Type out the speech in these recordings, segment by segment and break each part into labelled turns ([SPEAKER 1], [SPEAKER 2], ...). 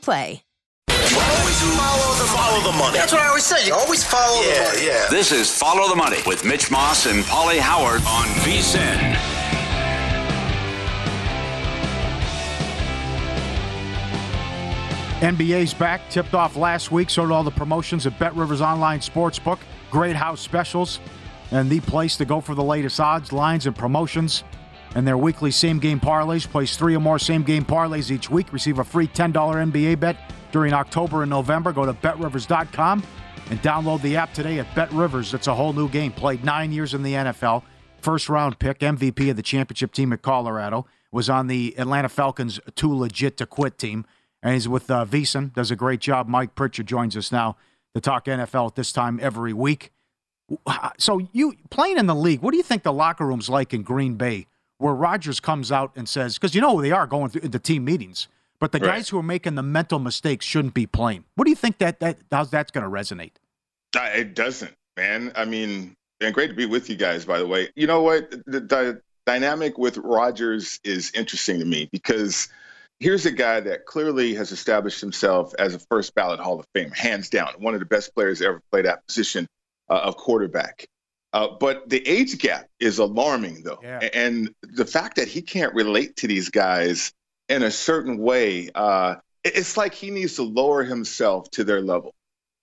[SPEAKER 1] Play.
[SPEAKER 2] Always follow the, follow the money. That's what I always say. You always follow
[SPEAKER 3] yeah,
[SPEAKER 2] the money.
[SPEAKER 3] Yeah. This is Follow the Money with Mitch Moss and Pauly Howard on VSIN.
[SPEAKER 4] NBA's back, tipped off last week. So did all the promotions at Bet Rivers Online Sportsbook. Great house specials and the place to go for the latest odds, lines, and promotions. And their weekly same game parlays. Place three or more same game parlays each week. Receive a free $10 NBA bet during October and November. Go to betrivers.com and download the app today at Bet Rivers. It's a whole new game. Played nine years in the NFL. First round pick, MVP of the championship team at Colorado. Was on the Atlanta Falcons' too legit to quit team. And he's with uh, VSiN. Does a great job. Mike Pritchard joins us now to talk NFL at this time every week. So you playing in the league, what do you think the locker room's like in Green Bay, where Rodgers comes out and says, because you know they are going through the team meetings, but the
[SPEAKER 5] Right.
[SPEAKER 4] guys who are making the mental mistakes shouldn't be playing. What do you think that that how's that's going to resonate?
[SPEAKER 5] Uh, It doesn't, man. I mean, and great to be with you guys, by the way. You know what? The, the dynamic with Rodgers is interesting to me because here's a guy that clearly has established himself as a first ballot Hall of Fame, hands down, one of the best players ever played that position uh, of quarterback. Uh, but the age gap is alarming, though.
[SPEAKER 4] Yeah.
[SPEAKER 5] And the fact that he can't relate to these guys in a certain way, uh, it's like he needs to lower himself to their level,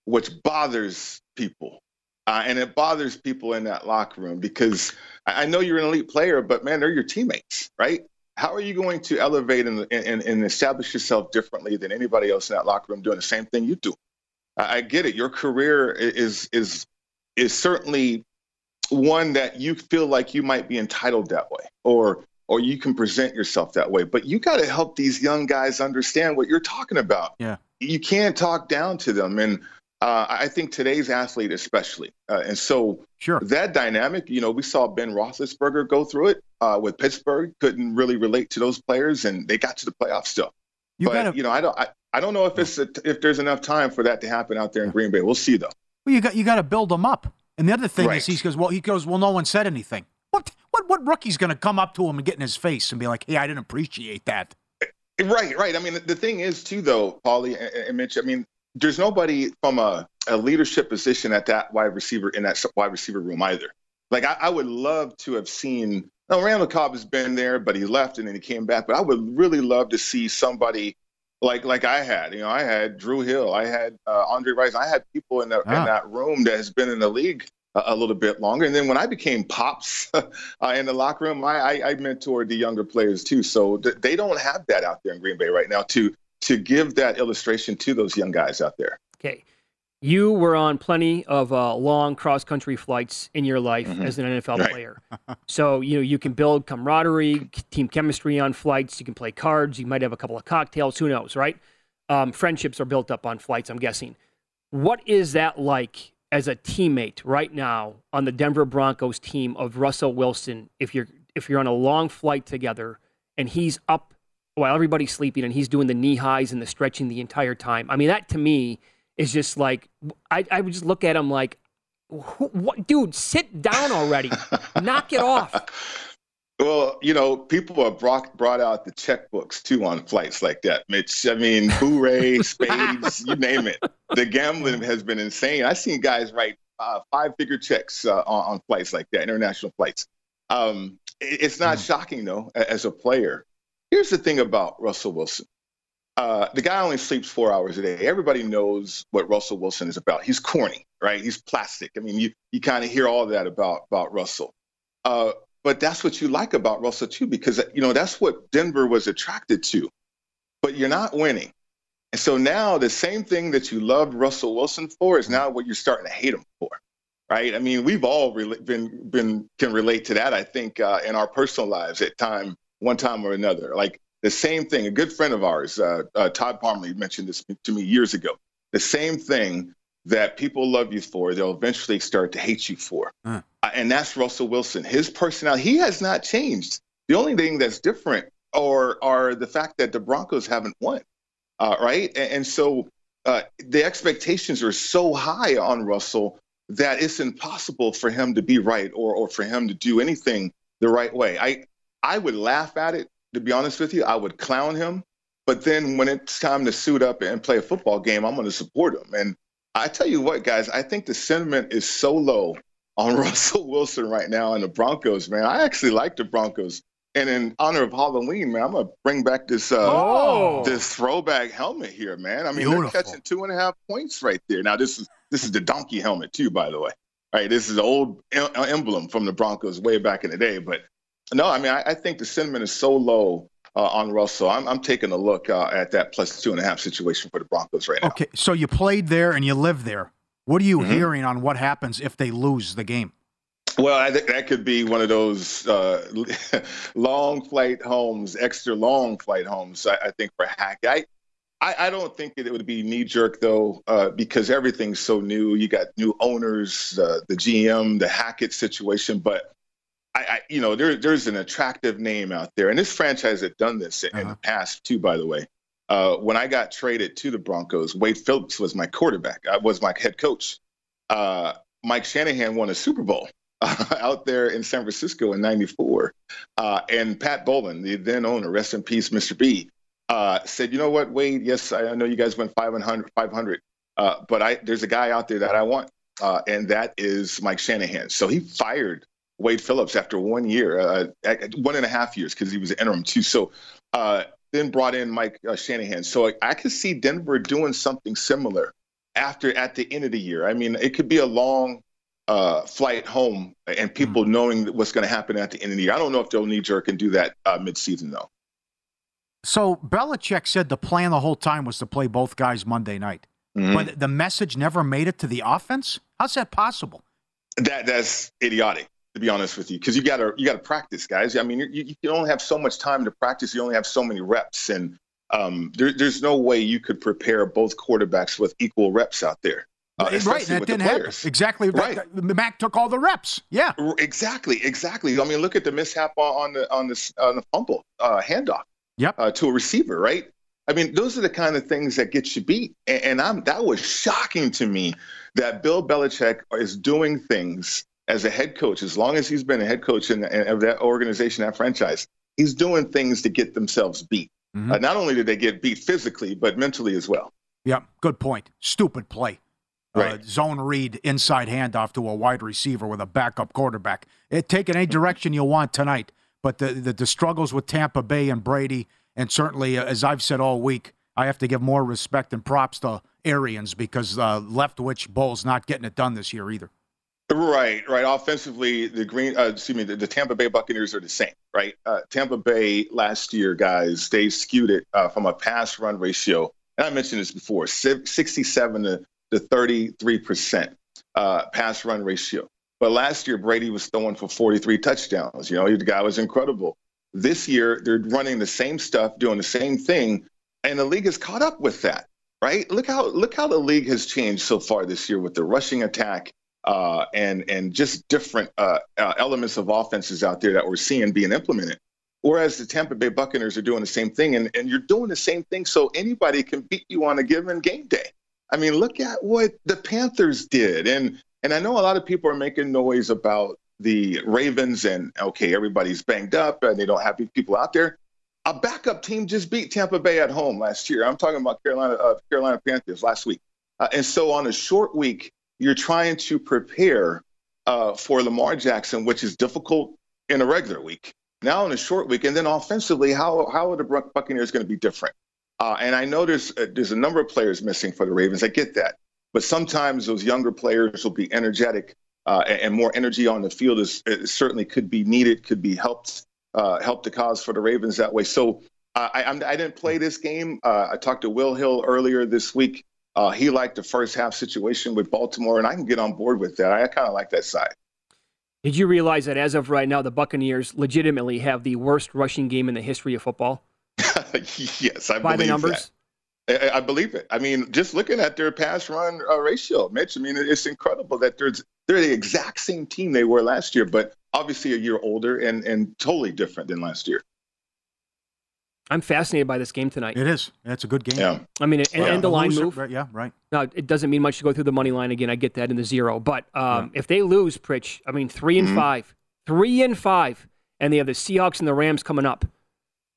[SPEAKER 5] which bothers people. Uh, and it bothers people in that locker room because I know you're an elite player, but man, they're your teammates, right? How are you going to elevate and, and, and establish yourself differently than anybody else in that locker room doing the same thing you do? I, I get it. Your career is is is certainly one that you feel like you might be entitled that way, or or you can present yourself that way. But you got to help these young guys understand what you're talking about.
[SPEAKER 4] Yeah.
[SPEAKER 5] You can't talk down to them, and uh, I think today's athlete especially. Uh, and so
[SPEAKER 4] Sure.
[SPEAKER 5] that dynamic, you know, we saw Ben Roethlisberger go through it uh, with Pittsburgh. Couldn't really relate to those players, and they got to the playoffs still.
[SPEAKER 4] You
[SPEAKER 5] but
[SPEAKER 4] gotta-
[SPEAKER 5] you know, I don't. I, I don't know if it's a, if there's enough time for that to happen out there in Green Bay. We'll see though.
[SPEAKER 4] Well, you got you got to build them up. And the other thing
[SPEAKER 5] Right.
[SPEAKER 4] is, he goes, well, he goes, well, no one said anything. What what what rookie's going to come up to him and get in his face and be like, hey, I didn't appreciate that.
[SPEAKER 5] Right, right. I mean, the, thing is too, though, Paulie and, Mitch. I mean, there's nobody from a, a leadership position at that wide receiver in that wide receiver room either. Like, I, I would love to have seen. No, Randall Cobb has been there, but he left and then he came back. But I would really love to see somebody like like I had. You know, I had Drew Hill, I had uh, Andre Rice, I had people in, the,
[SPEAKER 4] Ah.
[SPEAKER 5] in that room that has been in the league a, a little bit longer. And then when I became pops uh, in the locker room, I, I, I mentored the younger players too. So th- they don't have that out there in Green Bay right now to to give that illustration to those young guys out there.
[SPEAKER 6] Okay. You were on plenty of uh, long cross country flights in your life
[SPEAKER 5] Mhm.
[SPEAKER 6] as an NFL
[SPEAKER 5] Right.
[SPEAKER 6] player. So, you know, you can build camaraderie, team chemistry on flights. You can play cards. You might have a couple of cocktails. Who knows, right? Um, friendships are built up on flights, I'm guessing. What is that like as a teammate right now on the Denver Broncos team of Russell Wilson? If you're if you're on a long flight together and he's up while everybody's sleeping and he's doing the knee highs and the stretching the entire time. I mean, that to me is just like I, I would just look at him like, what, dude, sit down already, knock it off.
[SPEAKER 5] Well, you know, people have brought, brought out the checkbooks too on flights like that, Mitch. I mean, bourré, spades, you name it. The gambling has been insane. I've seen guys write uh, five figure checks uh, on, on flights like that, international flights. Um, it- it's not shocking, though, as a player. Here's the thing about Russell Wilson uh, the guy only sleeps four hours a day. Everybody knows what Russell Wilson is about. He's corny, right? He's plastic. I mean, you, you kind of hear all that about, about Russell. Uh, but that's what you like about Russell too, because you know that's what Denver was attracted to. But you're not winning, and so now the same thing that you loved Russell Wilson for is now what you're starting to hate him for, right? I mean, we've all rela- been been can relate to that. I think uh, in our personal lives at time one time or another, like the same thing. A good friend of ours, uh, uh, Todd Parmley, mentioned this to me years ago. The same thing that people love you for, they'll eventually start to hate you for. Uh, and that's Russell Wilson. His personality, he has not changed. The only thing that's different or are the fact that the Broncos haven't won, uh, right? And, and so uh, the expectations are so high on Russell that it's impossible for him to be right or or for him to do anything the right way. I I would laugh at it to be honest with you. I would clown him, but then when it's time to suit up and play a football game, I'm going to support him. And I tell you what, guys, I think the sentiment is so low on Russell Wilson right now and the Broncos, man. I actually like the Broncos. And in honor of Halloween, man, I'm gonna bring back this uh,
[SPEAKER 6] Oh.
[SPEAKER 5] this throwback helmet here, man. I mean,
[SPEAKER 4] Beautiful.
[SPEAKER 5] they're catching two and a half points right there. Now, this is this is the donkey helmet too, by the way. Right, this is the old em- emblem from the Broncos way back in the day. But no, I mean, I, I think the sentiment is so low uh, on Russell. I'm, I'm taking a look uh, at that plus two and a half situation for the Broncos right now.
[SPEAKER 4] Okay, so you played there and you live there. What are you
[SPEAKER 5] Mhm.
[SPEAKER 4] hearing on what happens if they lose the game?
[SPEAKER 5] Well, I think that could be one of those uh, long flight homes, extra long flight homes. I, I think for Hack, I, I, I don't think that it would be knee jerk though, uh, because everything's so new. You got new owners, uh, the GM, the Hackett situation, but. I, I, you know, there, there's an attractive name out there, and this franchise had done this in the past too. By the way, uh, when I got traded to the Broncos, Wade Phillips was my quarterback. I was my head coach. Uh, Mike Shanahan won a Super Bowl out there in San Francisco in '94, uh, and Pat Bowlen, the then owner, rest in peace, Mr. B, uh, said, "You know what, Wade? Yes, I I know you guys went 500, 500 uh, but I there's a guy out there that I want, uh, and that is Mike Shanahan. So he fired Wade Phillips after one year, uh, one and a half years, because he was interim too. So uh, then brought in Mike uh, Shanahan. So I, I could see Denver doing something similar after at the end of the year. I mean, it could be a long uh, flight home and people knowing what's going to happen at the end of the year. I don't know if they'll knee jerk and do that uh, midseason though.
[SPEAKER 4] So Belichick said the plan the whole time was to play both guys Monday night,
[SPEAKER 5] Mhm.
[SPEAKER 4] but the message never made it to the offense. How's that possible?
[SPEAKER 5] That that's idiotic, to be honest with you, because you gotta you gotta practice, guys. I mean, you, you only have so much time to practice. You only have so many reps, and um, there, there's no way you could prepare both quarterbacks with equal reps out there. uh,
[SPEAKER 4] right, that didn't happen. Exactly.
[SPEAKER 5] Right.
[SPEAKER 4] Mac took all the reps. Yeah.
[SPEAKER 5] Exactly, exactly. I mean, look at the mishap on on the on the on the fumble uh, handoff
[SPEAKER 4] Yep.
[SPEAKER 5] uh, to a receiver, right? I mean, those are the kind of things that get you beat, and, and I'm that was shocking to me that Bill Belichick is doing things as a head coach. As long as he's been a head coach in, in of that organization, that franchise, he's doing things to get themselves beat.
[SPEAKER 4] Mhm.
[SPEAKER 5] Uh, not only did they get beat physically, but mentally as well.
[SPEAKER 4] Yeah, Good point. Stupid play. Uh, zone read, inside handoff to a wide receiver with a backup quarterback. It take it any direction you want tonight. But the, the the struggles with Tampa Bay and Brady, and certainly uh, as I've said all week, I have to give more respect and props to Arians because uh, Leftwich Bull's not getting it done this year either.
[SPEAKER 5] Right, right. Offensively, the Green, uh, excuse me, the, the, Tampa Bay Buccaneers are the same, right? Uh, Tampa Bay last year, guys, they skewed it uh, from a pass run ratio, and I mentioned this before, 67 to, to 33 percent uh, pass run ratio. But last year, Brady was throwing for 43 touchdowns. You know, the guy was incredible. This year, they're running the same stuff, doing the same thing, and the league has caught up with that, right? Look how look how the league has changed so far this year with the rushing attack uh, and and just different uh, uh, elements of offenses out there that we're seeing being implemented. Whereas the Tampa Bay Buccaneers are doing the same thing, and, and you're doing the same thing so anybody can beat you on a given game day. I mean, look at what the Panthers did, and and I know a lot of people are making noise about the Ravens and okay, everybody's banged up and they don't have people out there. A backup team just beat Tampa Bay at home last year. I'm talking about Carolina uh, Carolina Panthers last week, uh, and so on a short week, you're trying to prepare uh, for Lamar Jackson, which is difficult in a regular week. Now in a short week, and then offensively, how how are the Buccaneers going to be different? Uh, and I know there's uh, there's a number of players missing for the Ravens. I get that, but sometimes those younger players will be energetic uh, and, and, more energy on the field is certainly could be needed, could be helped uh, help the cause for the Ravens that way. So uh, I, I, didn't play this game. I talked to Will Hill earlier this week. Uh, he liked the first half situation with Baltimore, and I can get on board with that. I kind of like that side.
[SPEAKER 6] Did you realize that as of right now, the Buccaneers legitimately have the worst rushing game in the history of football?
[SPEAKER 5] yes, I
[SPEAKER 6] By
[SPEAKER 5] believe
[SPEAKER 6] the numbers.
[SPEAKER 5] that. I, I believe it. I mean, just looking at their pass run uh, ratio, Mitch. I mean, it's incredible that they're they're the exact same team they were last year, but obviously a year older and and totally different than last year.
[SPEAKER 6] I'm fascinated by this game tonight.
[SPEAKER 4] It is. It's a good game.
[SPEAKER 5] Yeah.
[SPEAKER 6] I mean, and, yeah. and the line move.
[SPEAKER 4] Right, yeah, right.
[SPEAKER 6] Now, it doesn't mean much to go through the money line again. I get that in the zero. But um, yeah. if they lose, Pritch, I mean, 3 and mm-hmm. five, three and five, and they have the Seahawks and the Rams coming up.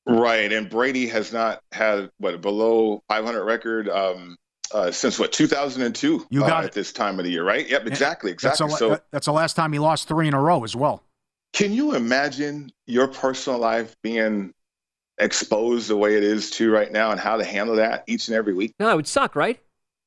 [SPEAKER 5] Right. And Brady has not had, what, below 500 record um, uh, since, what, 2002
[SPEAKER 4] you got
[SPEAKER 5] uh, at this time of the year, right? Yep, exactly. Exactly.
[SPEAKER 4] That's,
[SPEAKER 5] a, so,
[SPEAKER 4] that's the last time he lost three in a row as well.
[SPEAKER 5] Can you imagine your personal life being exposed the way it is to right now and how to handle that each and every week?
[SPEAKER 6] No, it would suck, right?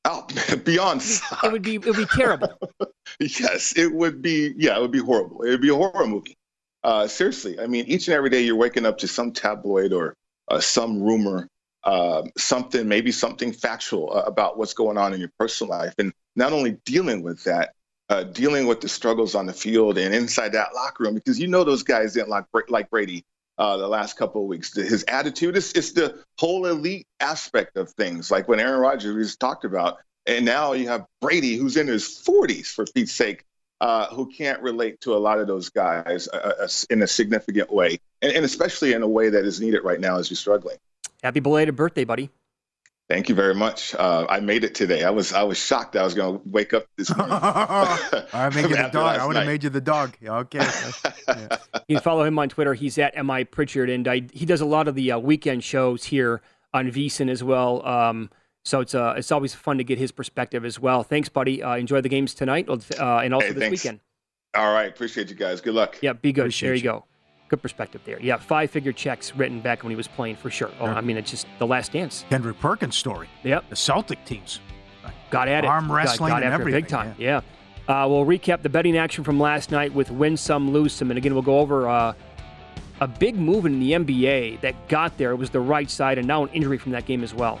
[SPEAKER 5] Oh, beyond suck.
[SPEAKER 6] It would be it would be terrible.
[SPEAKER 5] yes, it would be. Yeah, it would be horrible. It would be a horror movie. Uh, seriously, I mean, each and every day you're waking up to some tabloid or uh, some rumor, uh, something maybe something factual uh, about what's going on in your personal life, and not only dealing with that, uh, dealing with the struggles on the field and inside that locker room, because you know those guys didn't like like Brady uh, the last couple of weeks. His attitude is it's the whole elite aspect of things, like when Aaron Rodgers talked about. And now you have Brady, who's in his 40s, for Pete's sake, uh, who can't relate to a lot of those guys uh, uh in a significant way, and, and especially in a way that is needed right now as you're struggling.
[SPEAKER 6] Happy belated birthday, buddy.
[SPEAKER 5] Thank you very much. Uh, I made it today. I was I was shocked I was going to wake up this morning.
[SPEAKER 4] I made you the dog. I would have made you the dog. Okay.
[SPEAKER 6] yeah. You can follow him on Twitter. He's at mi Pritchard, and I, he does a lot of the uh, weekend shows here on VSiN as well. Um, so it's uh, it's always fun to get his perspective as well. Thanks, buddy. Uh, enjoy the games tonight, uh, and also
[SPEAKER 5] hey,
[SPEAKER 6] this
[SPEAKER 5] thanks.
[SPEAKER 6] weekend.
[SPEAKER 5] All right, appreciate you guys. Good luck.
[SPEAKER 6] Yeah, be good. Appreciate there you, you go good perspective there. Yeah, five figure checks written back when he was playing for sure. Oh, I mean, it's just the last dance.
[SPEAKER 4] Kendrick Perkins story.
[SPEAKER 6] Yep.
[SPEAKER 4] The Celtic teams.
[SPEAKER 6] Got at it.
[SPEAKER 4] Arm wrestling
[SPEAKER 6] got, got
[SPEAKER 4] and everything.
[SPEAKER 6] big time. Yeah. yeah. Uh, we'll recap the betting action from last night with win some, lose some. And again, we'll go over uh, a big move in the NBA that got there. It was the right side, and now an injury from that game as well.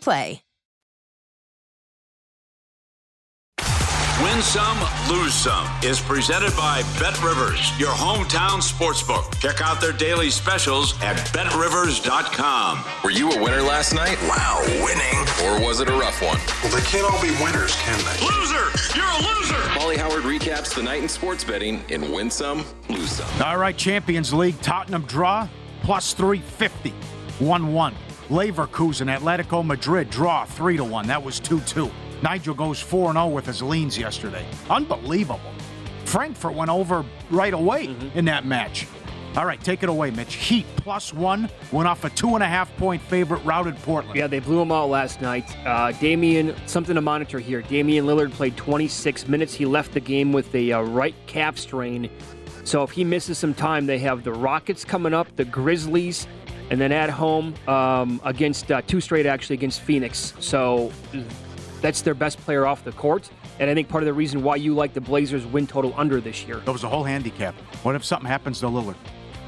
[SPEAKER 1] Play.
[SPEAKER 3] Win Some, Lose Some is presented by Bet Rivers, your hometown sportsbook. Check out their daily specials at betrivers.com.
[SPEAKER 7] Were you a winner last night?
[SPEAKER 2] Wow, winning.
[SPEAKER 7] Or was it a rough one?
[SPEAKER 8] Well, they can't all be winners, can they?
[SPEAKER 3] Loser! You're a loser!
[SPEAKER 7] Pauly Howard recaps the night in sports betting in Win Some, Lose Some.
[SPEAKER 4] All right, Champions League, Tottenham draw, plus 350, 1 1. Leverkusen, Atletico Madrid draw 3 to 1. That was 2 2. Nigel goes 4 0 with his leans yesterday. Unbelievable. Frankfurt went over right away mm-hmm. in that match. All right, take it away, Mitch. Heat plus one went off a two and a half point favorite, routed Portland.
[SPEAKER 6] Yeah, they blew them out last night. Uh, Damian, something to monitor here. Damian Lillard played 26 minutes. He left the game with a uh, right calf strain. So if he misses some time, they have the Rockets coming up, the Grizzlies, and then at home um, against uh, two straight actually against Phoenix. So that's their best player off the court. And I think part of the reason why you like the Blazers win total under this year.
[SPEAKER 4] That was a whole handicap. What if something happens to Lillard,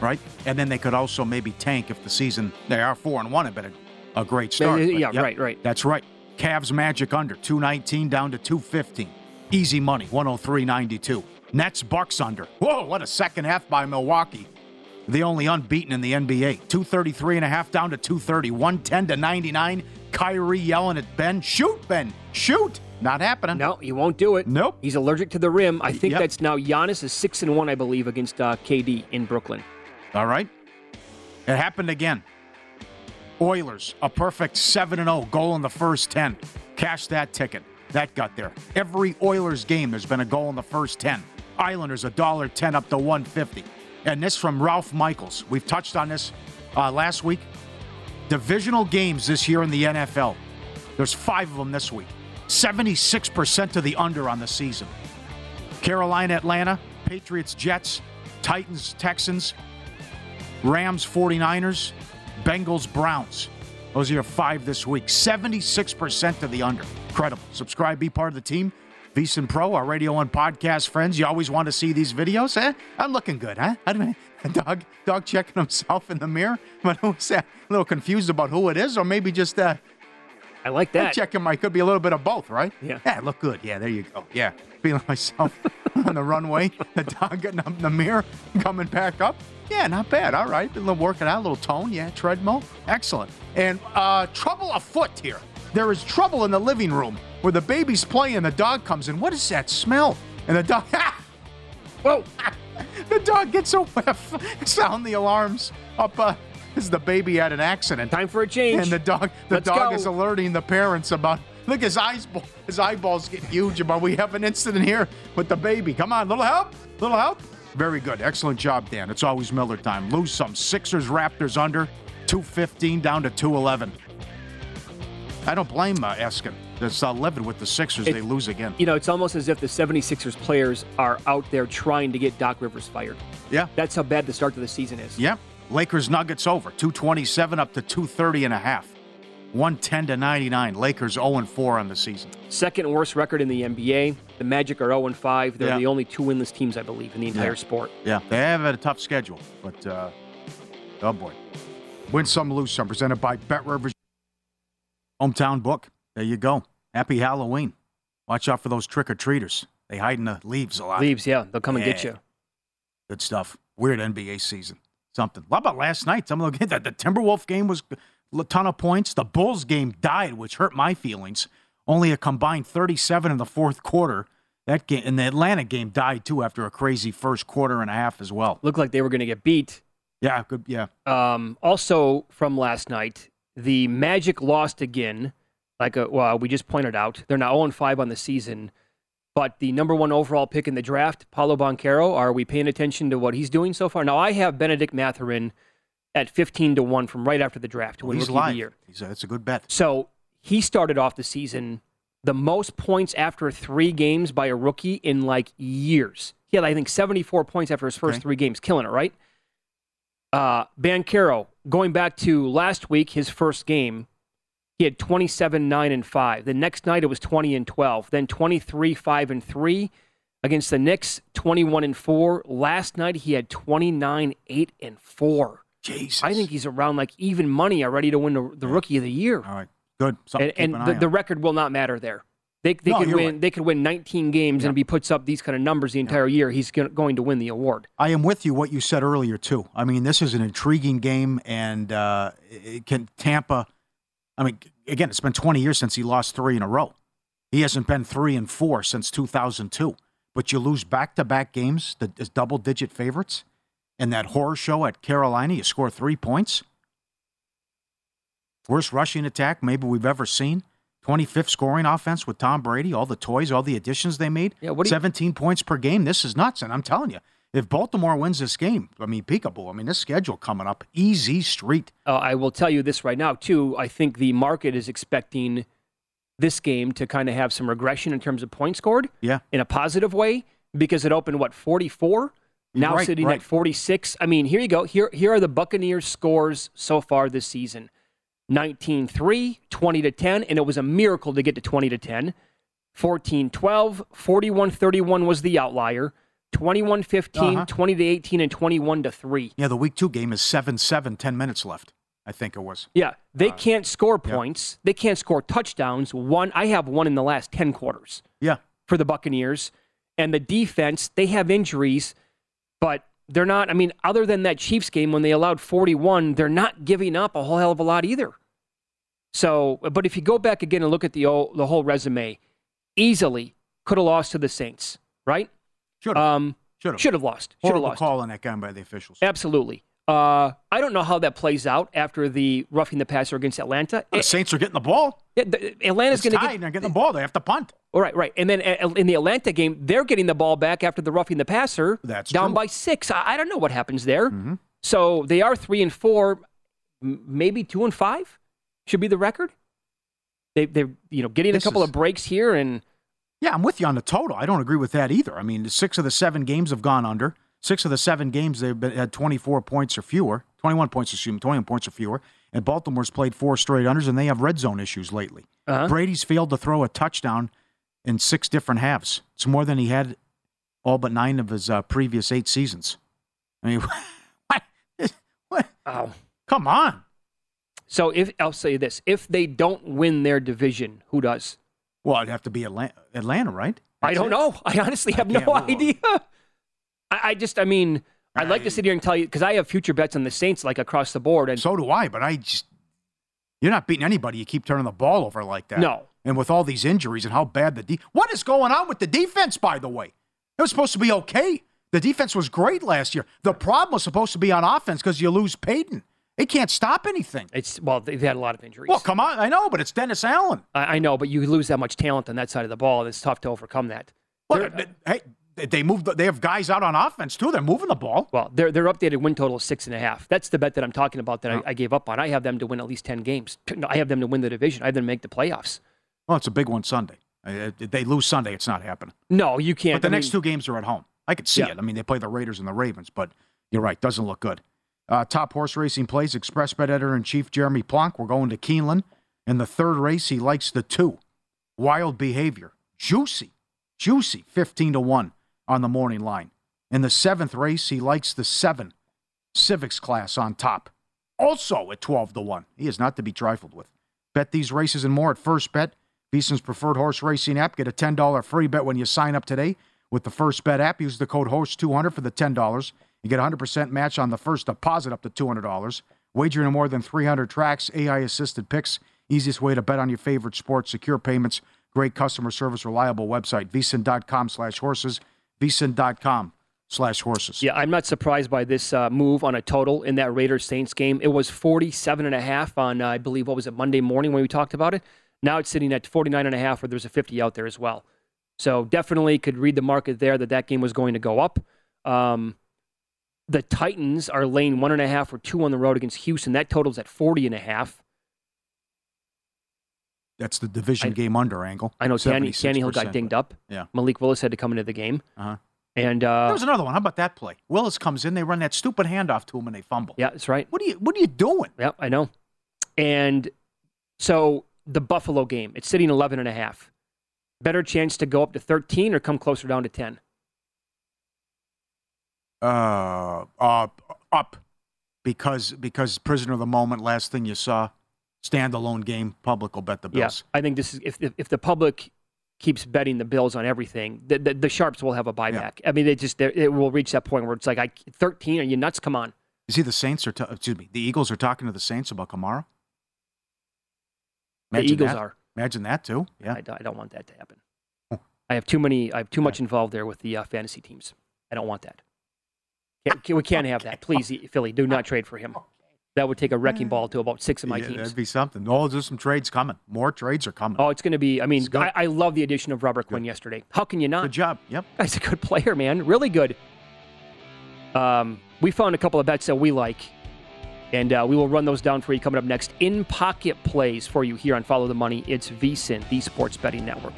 [SPEAKER 4] right? And then they could also maybe tank if the season they are four and one. Have been a, a great start.
[SPEAKER 6] Yeah, yep, right, right.
[SPEAKER 4] That's right. Cavs Magic under 219 down to 215. Easy money, 103.92. Nets Bucks under. Whoa, what a second half by Milwaukee. The only unbeaten in the NBA. 233 and a half down to 230. 110 to 99. Kyrie yelling at Ben, shoot, Ben, shoot. Not happening.
[SPEAKER 6] No, he won't do it.
[SPEAKER 4] Nope.
[SPEAKER 6] He's allergic to the rim. I think yep. that's now Giannis is six and one, I believe, against uh, KD in Brooklyn.
[SPEAKER 4] All right. It happened again. Oilers, a perfect 7 0 goal in the first 10. Cash that ticket. That got there. Every Oilers game, there's been a goal in the first 10. Islanders, a dollar 10 up to 150. And this from Ralph Michaels. We've touched on this uh, last week divisional games this year in the NFL. There's five of them this week. 76% of the under on the season. Carolina, Atlanta, Patriots, Jets, Titans, Texans, Rams, 49ers, Bengals, Browns. Those are your five this week. 76% of the under. Incredible. Subscribe, be part of the team. VSiN Pro, our radio and podcast friends. You always want to see these videos, eh? I'm looking good, huh? I mean, dog, dog checking himself in the mirror. But who's that? A little confused about who it is, or maybe just uh,
[SPEAKER 6] I like that.
[SPEAKER 4] checking my could be a little bit of both, right?
[SPEAKER 6] Yeah.
[SPEAKER 4] Yeah, look good. Yeah, there you go. Yeah, feeling myself on the runway. The dog getting up in the mirror, coming back up. Yeah, not bad. All right, a little working out, a little tone. Yeah, treadmill. Excellent. And uh, trouble afoot here. There is trouble in the living room where the baby's playing. The dog comes in. What is that smell? And the dog. Whoa! the dog gets a whiff. Sound the alarms up. Uh, as the baby had an accident.
[SPEAKER 6] Time for a change.
[SPEAKER 4] And the dog, the
[SPEAKER 6] Let's
[SPEAKER 4] dog
[SPEAKER 6] go.
[SPEAKER 4] is alerting the parents about. Look, his eyes, his eyeballs get huge. About we have an incident here with the baby. Come on, little help, little help. Very good, excellent job, Dan. It's always Miller time. Lose some. Sixers, Raptors under, two fifteen down to two eleven. I don't blame uh, Eskin. That's uh, livid with the Sixers.
[SPEAKER 6] It-
[SPEAKER 4] they lose again.
[SPEAKER 6] You know, it's almost as if the 76ers players are out there trying to get Doc Rivers fired.
[SPEAKER 4] Yeah.
[SPEAKER 6] That's how bad the start to the season is.
[SPEAKER 4] Yep. Lakers Nuggets over 227 up to 230 and a half. 110 to 99. Lakers 0 and 4 on the season.
[SPEAKER 6] Second worst record in the NBA. The Magic are 0 and 5. They're
[SPEAKER 4] Yeah.
[SPEAKER 6] the only two winless teams, I believe, in the entire
[SPEAKER 4] Yeah.
[SPEAKER 6] sport.
[SPEAKER 4] Yeah, they have had a tough schedule, but uh, oh boy, win some, lose some. Presented by Bet Rivers, hometown book. There you go. Happy Halloween. Watch out for those trick or treaters. They hide in the leaves a lot.
[SPEAKER 6] Leaves, yeah. They'll come and get you.
[SPEAKER 4] Good stuff. Weird NBA season. Something. What about last night? Some of the the, the Timberwolf game was a ton of points. The Bulls game died, which hurt my feelings. Only a combined 37 in the fourth quarter. That game and the Atlanta game died too after a crazy first quarter and a half as well.
[SPEAKER 6] Looked like they were going to get beat.
[SPEAKER 4] Yeah, good. Yeah,
[SPEAKER 6] Um, also from last night, the Magic lost again. Like uh well, we just pointed out, they're now 0 5 on the season. But the number one overall pick in the draft, Paolo Banchero, are we paying attention to what he's doing so far? Now I have Bennedict Mathurin at 15 to one from right after the draft to win
[SPEAKER 4] he's
[SPEAKER 6] Rookie of the year.
[SPEAKER 4] He's a, it's a good bet.
[SPEAKER 6] So he started off the season the most points after three games by a rookie in like years. He had, I think, 74 points after his first
[SPEAKER 4] Okay.
[SPEAKER 6] three games, killing it, right? Uh, Banchero, going back to last week, his first game, he had 27, 9, and 5. The next night it was 20 and 12. Then 23, 5, and 3 against the Knicks, 21 and 4. Last night he had 29, 8, and 4.
[SPEAKER 4] Jesus.
[SPEAKER 6] I think he's around like even money already to win the, the rookie of the year.
[SPEAKER 4] All right, good. Something
[SPEAKER 6] And, and the, the record will not matter there. They, they
[SPEAKER 4] No,
[SPEAKER 6] could win.
[SPEAKER 4] right.
[SPEAKER 6] They could win 19 games, and if he puts up these kind of numbers the entire year, he's going to win the award.
[SPEAKER 4] I am with you. What you said earlier too. I mean, this is an intriguing game, and uh, it can Tampa. I mean, again, it's been 20 years since he lost three in a row. He hasn't been three and four since 2002. But you lose back-to-back games that is double-digit favorites, and that horror show at Carolina, you score three points. Worst rushing attack maybe we've ever seen. 25th scoring offense with Tom Brady, all the toys, all the additions they made.
[SPEAKER 6] Yeah, what do you-
[SPEAKER 4] 17 points per game. This is nuts. And I'm telling you, if Baltimore wins this game, I mean, peekaboo. I mean, this schedule coming up, easy street.
[SPEAKER 6] Uh, I will tell you this right now, too. I think the market is expecting this game to kind of have some regression in terms of points scored
[SPEAKER 4] Yeah.
[SPEAKER 6] in a positive way because it opened, what, 44? Now
[SPEAKER 4] Right,
[SPEAKER 6] sitting
[SPEAKER 4] right.
[SPEAKER 6] at 46. I mean, here you go. Here, here are the Buccaneers' scores so far this season 19 3, 20 to 10, and it was a miracle to get to 20 to 10. 14 12, 41 31 was the outlier. 21 15,
[SPEAKER 4] Uh-huh.
[SPEAKER 6] 20 to 18, and 21 to 3.
[SPEAKER 4] Yeah, the week two game is 7 7, 10 minutes left, I think it was.
[SPEAKER 6] Yeah, they
[SPEAKER 4] Uh,
[SPEAKER 6] can't score points. They can't score touchdowns. One, I have one in the last ten quarters
[SPEAKER 4] Yeah.
[SPEAKER 6] for the Buccaneers, and the defense. They have injuries, but they're not. I mean, other than that Chiefs game when they allowed forty-one, they're not giving up a whole hell of a lot either. So, but if you go back again and look at the whole, the whole resume, easily could have lost to the Saints, right?
[SPEAKER 4] Should have.
[SPEAKER 6] Um,
[SPEAKER 4] Should have.
[SPEAKER 6] should have lost. Should have lost.
[SPEAKER 4] call on that game by the officials.
[SPEAKER 6] Absolutely. Uh, I don't know how that plays out after the roughing the passer against Atlanta.
[SPEAKER 4] The Saints are getting the ball.
[SPEAKER 6] Atlanta's going to get.
[SPEAKER 4] They're getting the ball. They have to punt.
[SPEAKER 6] All right, right. And then in the Atlanta game, they're getting the ball back after the roughing the passer.
[SPEAKER 4] That's
[SPEAKER 6] down
[SPEAKER 4] true.
[SPEAKER 6] by six. I, I don't know what happens there.
[SPEAKER 4] Mm-hmm.
[SPEAKER 6] So they are three and four, maybe two and five should be the record. They they're you know getting
[SPEAKER 4] This
[SPEAKER 6] a couple
[SPEAKER 4] is-
[SPEAKER 6] of breaks here and
[SPEAKER 4] Yeah, I'm with you on the total. I don't agree with that either. I mean, six of the seven games have gone under. Six of the seven games they've been, had 24 points or fewer, 21 points, excuse me, 21 points or fewer. And Baltimore's played four straight unders, and they have red zone issues lately.
[SPEAKER 6] Uh-huh.
[SPEAKER 4] Brady's failed to throw a touchdown in six different halves. It's more than he had all but nine of his uh, previous eight seasons. I mean, what? what?
[SPEAKER 6] oh.
[SPEAKER 4] Come on.
[SPEAKER 6] So if I'll say this, if they don't win their division, who does?
[SPEAKER 4] Well, it'd have to be Atlanta, Atlanta right?
[SPEAKER 6] I don't
[SPEAKER 4] it.
[SPEAKER 6] know. I honestly have no idea. I, I just, I mean, I'd like to sit here and tell you because I have future bets on the Saints like across the board, and
[SPEAKER 4] So do I, but I just you're not beating anybody. You keep turning the ball over like that.
[SPEAKER 6] No.
[SPEAKER 4] And with all these injuries and how bad the de- what is going on with the defense? By the way, it was supposed to be okay. The defense was great last year. The problem was supposed to be on offense because you lose Peyton. They can't stop anything.
[SPEAKER 6] it's well, they've had a lot of injuries.
[SPEAKER 4] Well, come on, I know, but it's Dennis Allen.
[SPEAKER 6] I, I know, but you lose that much talent on that side of the ball, and it's tough to overcome that.
[SPEAKER 4] Well, hey, they moved. They have guys out on offense too. They're moving the ball.
[SPEAKER 6] Well, their their updated win total is six and a half. That's the bet that I'm talking about that I, I gave up on. I have them to win at least ten games. I have them to win the division. I have them to make the playoffs.
[SPEAKER 4] Well, it's a big one Sunday. Uh, If they lose Sunday, it's not happening.
[SPEAKER 6] No, you can't.
[SPEAKER 4] But the
[SPEAKER 6] I
[SPEAKER 4] next
[SPEAKER 6] mean,
[SPEAKER 4] two games are at home. I could see
[SPEAKER 6] Yeah.
[SPEAKER 4] it. I mean, they play the Raiders and the Ravens, but you're right. Doesn't look good. Uh, top horse racing plays, XpressBet editor in chief Jeremy Plonk. We're going to Keeneland. In the third race, he likes the two. Wild behavior. Juicy. Juicy. 15 to 1 on the morning line. In the seventh race, he likes the seven. Civics class on top. Also at 12 to 1. He is not to be trifled with. Bet these races and more at First Bet. VSIN's preferred horse racing app. Get a $10 free bet when you sign up today with the first bet app. Use the code HORSE200 for the $10. You get a 100% match on the first deposit up to $200. Wagering on more than 300 tracks, AI assisted picks. Easiest way to bet on your favorite sports, secure payments, great customer service, reliable website. VSIN.com slash horses. VSIN.com slash horses.
[SPEAKER 6] Yeah, I'm not surprised by this uh, move on a total in that Raiders Saints game. It was 47 and a half on, uh, I believe, what was it, Monday morning when we talked about it. Now it's sitting at 49 and a half, where there's a 50 out there as well. So definitely could read the market there that that game was going to go up. Um, the Titans are laying one and a half or two on the road against Houston. That totals at 40 and a half.
[SPEAKER 4] That's the division
[SPEAKER 6] I-
[SPEAKER 4] game under angle.
[SPEAKER 6] I know Tanny,
[SPEAKER 4] 76%.
[SPEAKER 6] Tannehill got dinged up.
[SPEAKER 4] Yeah.
[SPEAKER 6] Malik Willis had to come into the game.
[SPEAKER 4] Uh-huh.
[SPEAKER 6] And uh,
[SPEAKER 4] There was another one. How about that play? Willis comes in, they run that stupid handoff to him, and they fumble.
[SPEAKER 6] yeah, that's right.
[SPEAKER 4] What are you What are you doing?
[SPEAKER 6] Yeah, I know. And so the Buffalo game, it's sitting 11 and a half. Better chance to go up to 13 or come closer down to 10.
[SPEAKER 4] Uh, uh, up because because prisoner of the moment. Last thing you saw, standalone game. Public will bet the Bills.
[SPEAKER 6] Yeah, I think this is if if, if the public keeps betting the Bills on everything, the, the, the sharps will have a buyback. I mean, they just it will reach that point where it's like, I 13, are you nuts? Come on.
[SPEAKER 4] You see, the Saints are. ta- excuse me. The Eagles are talking to the Saints about Kamara.
[SPEAKER 6] The
[SPEAKER 4] Imagine
[SPEAKER 6] Eagles
[SPEAKER 4] that.
[SPEAKER 6] are.
[SPEAKER 4] Imagine that too. Yeah.
[SPEAKER 6] I, don't- I don't want that to happen. I have too many. I have too much involved there with the uh, fantasy teams. I don't want that. Can't, we can't have that. Please, Philly, do not trade for him. That would take a wrecking ball to about six of my
[SPEAKER 4] Yeah,
[SPEAKER 6] teams.
[SPEAKER 4] That'd be something. Oh, there's some trades coming. More trades are coming.
[SPEAKER 6] Oh, it's going to be. I mean, I, I love the addition of Robert Quinn yesterday. How can you not?
[SPEAKER 4] Good job. Yep.
[SPEAKER 6] Guy's a good player, man. Really good. Um, we found a couple of bets that we like, and uh, we will run those down for you coming up next. In pocket plays for you here on Follow the Money. It's VSIN, the Sports Betting Network.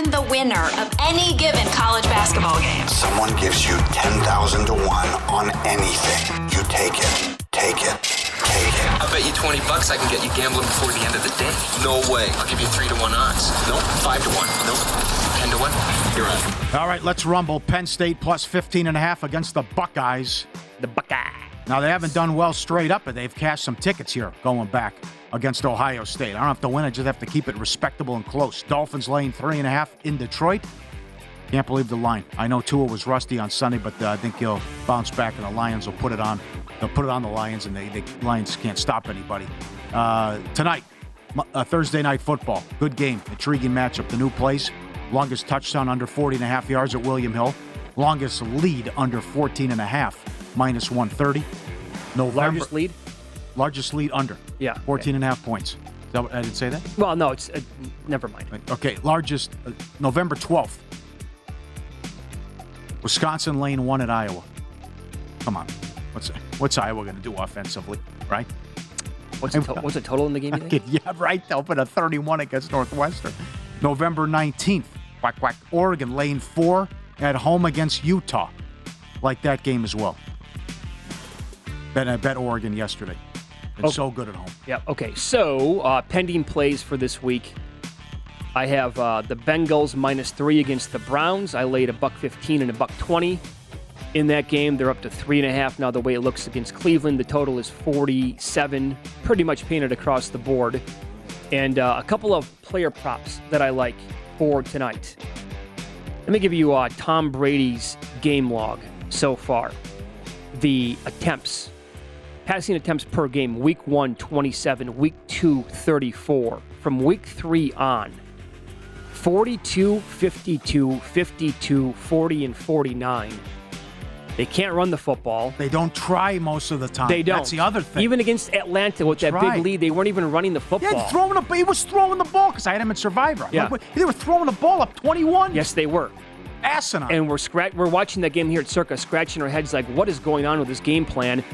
[SPEAKER 9] Determine the winner of any given college basketball game.
[SPEAKER 8] Someone gives you 10,000 to 1 on anything. You take it. Take it. Take it.
[SPEAKER 10] I bet you 20 bucks I can get you gambling before the end of the day. No way. I'll give you 3 to 1 odds. Nope. 5 to 1. Nope. 10 to 1. You're on.
[SPEAKER 4] All right, let's rumble. Penn State plus 15 and a half against the Buckeyes.
[SPEAKER 6] The Buckeyes.
[SPEAKER 4] Now, they haven't done well straight up, but they've cashed some tickets here going back against Ohio State. I don't have to win, I just have to keep it respectable and close. Dolphins laying three and a half in Detroit. Can't believe the line. I know Tua was rusty on Sunday, but uh, I think he'll bounce back, and the Lions will put it on. They'll put it on the Lions, and the Lions can't stop anybody. Uh, tonight, uh, Thursday night football. Good game, intriguing matchup. The new place, longest touchdown under 40 and a half yards at William Hill, longest lead under 14 and a half, minus 130. November,
[SPEAKER 6] Largest lead?
[SPEAKER 4] Largest lead under.
[SPEAKER 6] Yeah.
[SPEAKER 4] 14 and a half points. Is that what- I didn't say that?
[SPEAKER 6] Well, no, it's uh, never mind.
[SPEAKER 4] Okay, largest uh, November 12th. Wisconsin lane one at Iowa. Come on. What's what's Iowa going to do offensively, right?
[SPEAKER 6] What's the, to- what's the total in the game? You think?
[SPEAKER 4] yeah, right. They'll put a 31 against Northwestern. November 19th, quack, quack. Oregon lane four at home against Utah. Like that game as well. Bet, I bet Oregon yesterday. Been
[SPEAKER 6] Okay.
[SPEAKER 4] so good at home.
[SPEAKER 6] Yeah. Okay. So uh, pending plays for this week, I have uh, the Bengals minus three against the Browns. I laid a buck fifteen and a buck twenty in that game. They're up to three and a half now. The way it looks against Cleveland, the total is forty-seven, pretty much painted across the board. And uh, a couple of player props that I like for tonight. Let me give you uh, Tom Brady's game log so far. The attempts passing attempts per game week 1 27 week 2 34 from week 3 on 42 52 52 40 and 49 they can't run the football
[SPEAKER 4] They don't try most of the time.
[SPEAKER 6] they don't
[SPEAKER 4] That's the other thing.
[SPEAKER 6] even against atlanta with that big lead they weren't even running the football
[SPEAKER 4] Yeah, throwing the he was throwing the ball because I had him in Survivor.
[SPEAKER 6] Yeah.
[SPEAKER 4] like, they were throwing the ball up 21.
[SPEAKER 6] yes they were
[SPEAKER 4] asinine.
[SPEAKER 6] and we're scratch we're watching that game here at Circa, scratching our heads like, what is going on with this game plan?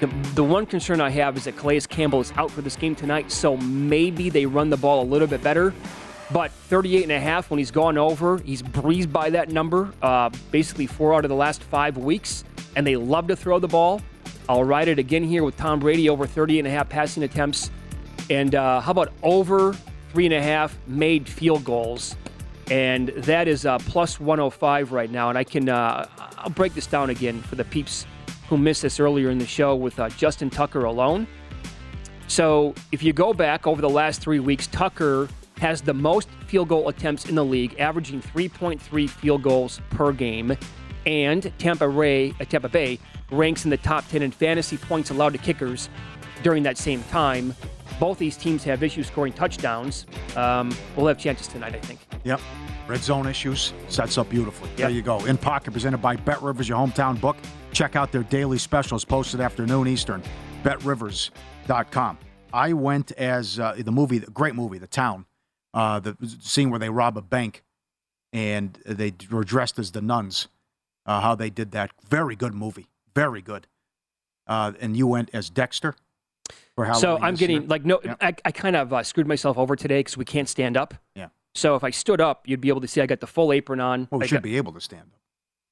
[SPEAKER 6] The, the one concern I have is that Calais Campbell is out for this game tonight, so maybe they run the ball a little bit better. But 38 and a half when he's gone over, he's breezed by that number, uh, basically four out of the last five weeks, and they love to throw the ball. I'll ride it again here with Tom Brady over 38 and a half passing attempts. And uh, how about over three and a half made field goals? And that is uh, plus 105 right now. And I can uh, I'll break this down again for the peeps who missed this earlier in the show with uh, Justin Tucker alone. So if you go back over the last three weeks, Tucker has the most field goal attempts in the league, averaging 3.3 field goals per game. And Tampa, Ray, uh, Tampa Bay ranks in the top 10 in fantasy points allowed to kickers during that same time. Both these teams have issues scoring touchdowns. Um, we'll have chances tonight, I think.
[SPEAKER 4] Yep. Red zone issues sets up beautifully.
[SPEAKER 6] Yep.
[SPEAKER 4] There you go. In pocket presented by Bet Rivers, your hometown book. Check out their daily specials posted afternoon Eastern. BetRivers.com. I went as uh, the movie, the great movie, The Town, uh, the scene where they rob a bank and they were dressed as the nuns. Uh, how they did that. Very good movie. Very good. Uh, and you went as Dexter for Halloween.
[SPEAKER 6] So I'm getting
[SPEAKER 4] year?
[SPEAKER 6] like no,
[SPEAKER 4] Yep.
[SPEAKER 6] I, I kind of uh, screwed myself over today because we can't stand up.
[SPEAKER 4] Yeah.
[SPEAKER 6] So if I stood up, you'd be able to see I got the full apron on.
[SPEAKER 4] Well, we
[SPEAKER 6] I
[SPEAKER 4] should
[SPEAKER 6] got,
[SPEAKER 4] be able to stand up.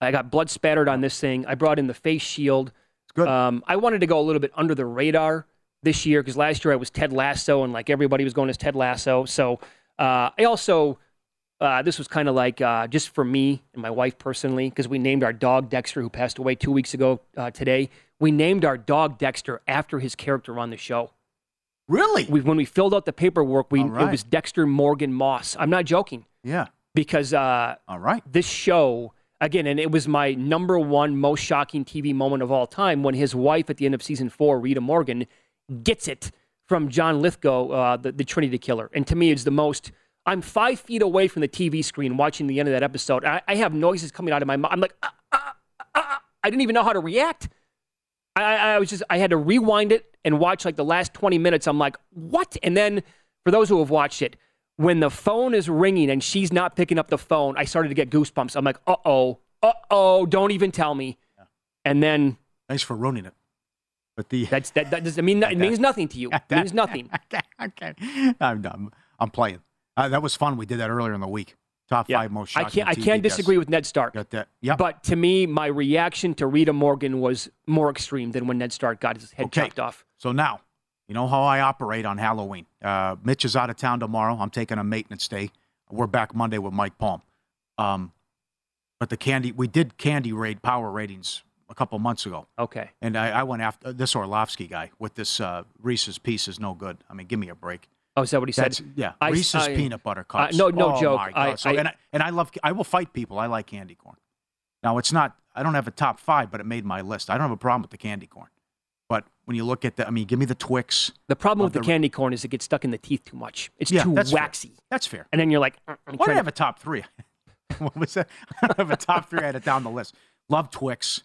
[SPEAKER 6] I got blood spattered on this thing. I brought in the face shield.
[SPEAKER 4] It's good.
[SPEAKER 6] Um, I wanted to go a little bit under the radar this year because last year I was Ted Lasso and like everybody was going as Ted Lasso. So uh, I also uh, this was kind of like uh, just for me and my wife personally because we named our dog Dexter who passed away two weeks ago uh, today. We named our dog Dexter after his character on the show.
[SPEAKER 4] Really?
[SPEAKER 6] We, when we filled out the paperwork, we
[SPEAKER 4] right.
[SPEAKER 6] it was Dexter Morgan Moss. I'm not joking
[SPEAKER 4] Yeah.
[SPEAKER 6] because uh,
[SPEAKER 4] All right.
[SPEAKER 6] this show again, and it was my number one most shocking TV moment of all time when his wife at the end of season four, Rita Morgan, gets it from John Lithgow, uh, the, the Trinity Killer, and to me, it's the most. I'm five feet away from the TV screen watching the end of that episode. I, I have noises coming out of my mouth. I'm like, "Ah, ah, ah, ah." I didn't even know how to react. I I was just, I had to rewind it and watch like the last 20 minutes. I'm like, what? And then for those who have watched it, when the phone is ringing and she's not picking up the phone, I started to get goosebumps. I'm like, uh oh, uh oh, don't even tell me. And then
[SPEAKER 4] Thanks for ruining it. But the
[SPEAKER 6] that's that, that does I mean it means nothing to you. It means nothing.
[SPEAKER 4] okay, I'm done. I'm playing. Uh, that was fun. We did that earlier in the week. Top
[SPEAKER 6] Yeah.
[SPEAKER 4] five most
[SPEAKER 6] I can't I can't disagree with Ned Stark.
[SPEAKER 4] Got that? Yep.
[SPEAKER 6] But to me, my reaction to Rita Morgan was more extreme than when Ned Stark got his head
[SPEAKER 4] Okay.
[SPEAKER 6] chopped off.
[SPEAKER 4] So now, you know how I operate on Halloween. Uh, Mitch is out of town tomorrow. I'm taking a maintenance day. We're back Monday with Mike Palm. Um, but the candy, we did candy raid power ratings a couple months ago.
[SPEAKER 6] Okay.
[SPEAKER 4] And I, I went after this Orlovsky guy with this uh, Reese's piece is no good. I mean, give me a break.
[SPEAKER 6] Oh, is that what he said?
[SPEAKER 4] That's, yeah,
[SPEAKER 6] I-
[SPEAKER 4] Reese's
[SPEAKER 6] I-
[SPEAKER 4] peanut butter
[SPEAKER 6] uh,
[SPEAKER 4] cups.
[SPEAKER 6] no, no
[SPEAKER 4] oh,
[SPEAKER 6] joke. I-
[SPEAKER 4] so,
[SPEAKER 6] I-
[SPEAKER 4] and I and I love. I will fight people. I like candy corn. Now it's not. I don't have a top five, but it made my list. I don't have a problem with the candy corn. But when you look at the, I mean, give me the Twix.
[SPEAKER 6] The problem with the, candy corn is it gets stuck in the teeth too much. It's
[SPEAKER 4] Yeah,
[SPEAKER 6] too
[SPEAKER 4] that's fair.
[SPEAKER 6] waxy.
[SPEAKER 4] That's fair.
[SPEAKER 6] And then you're like, "Mm, I'm
[SPEAKER 4] Why do I have a top three? what was that? I don't have a top three. I had it down the list. Love Twix,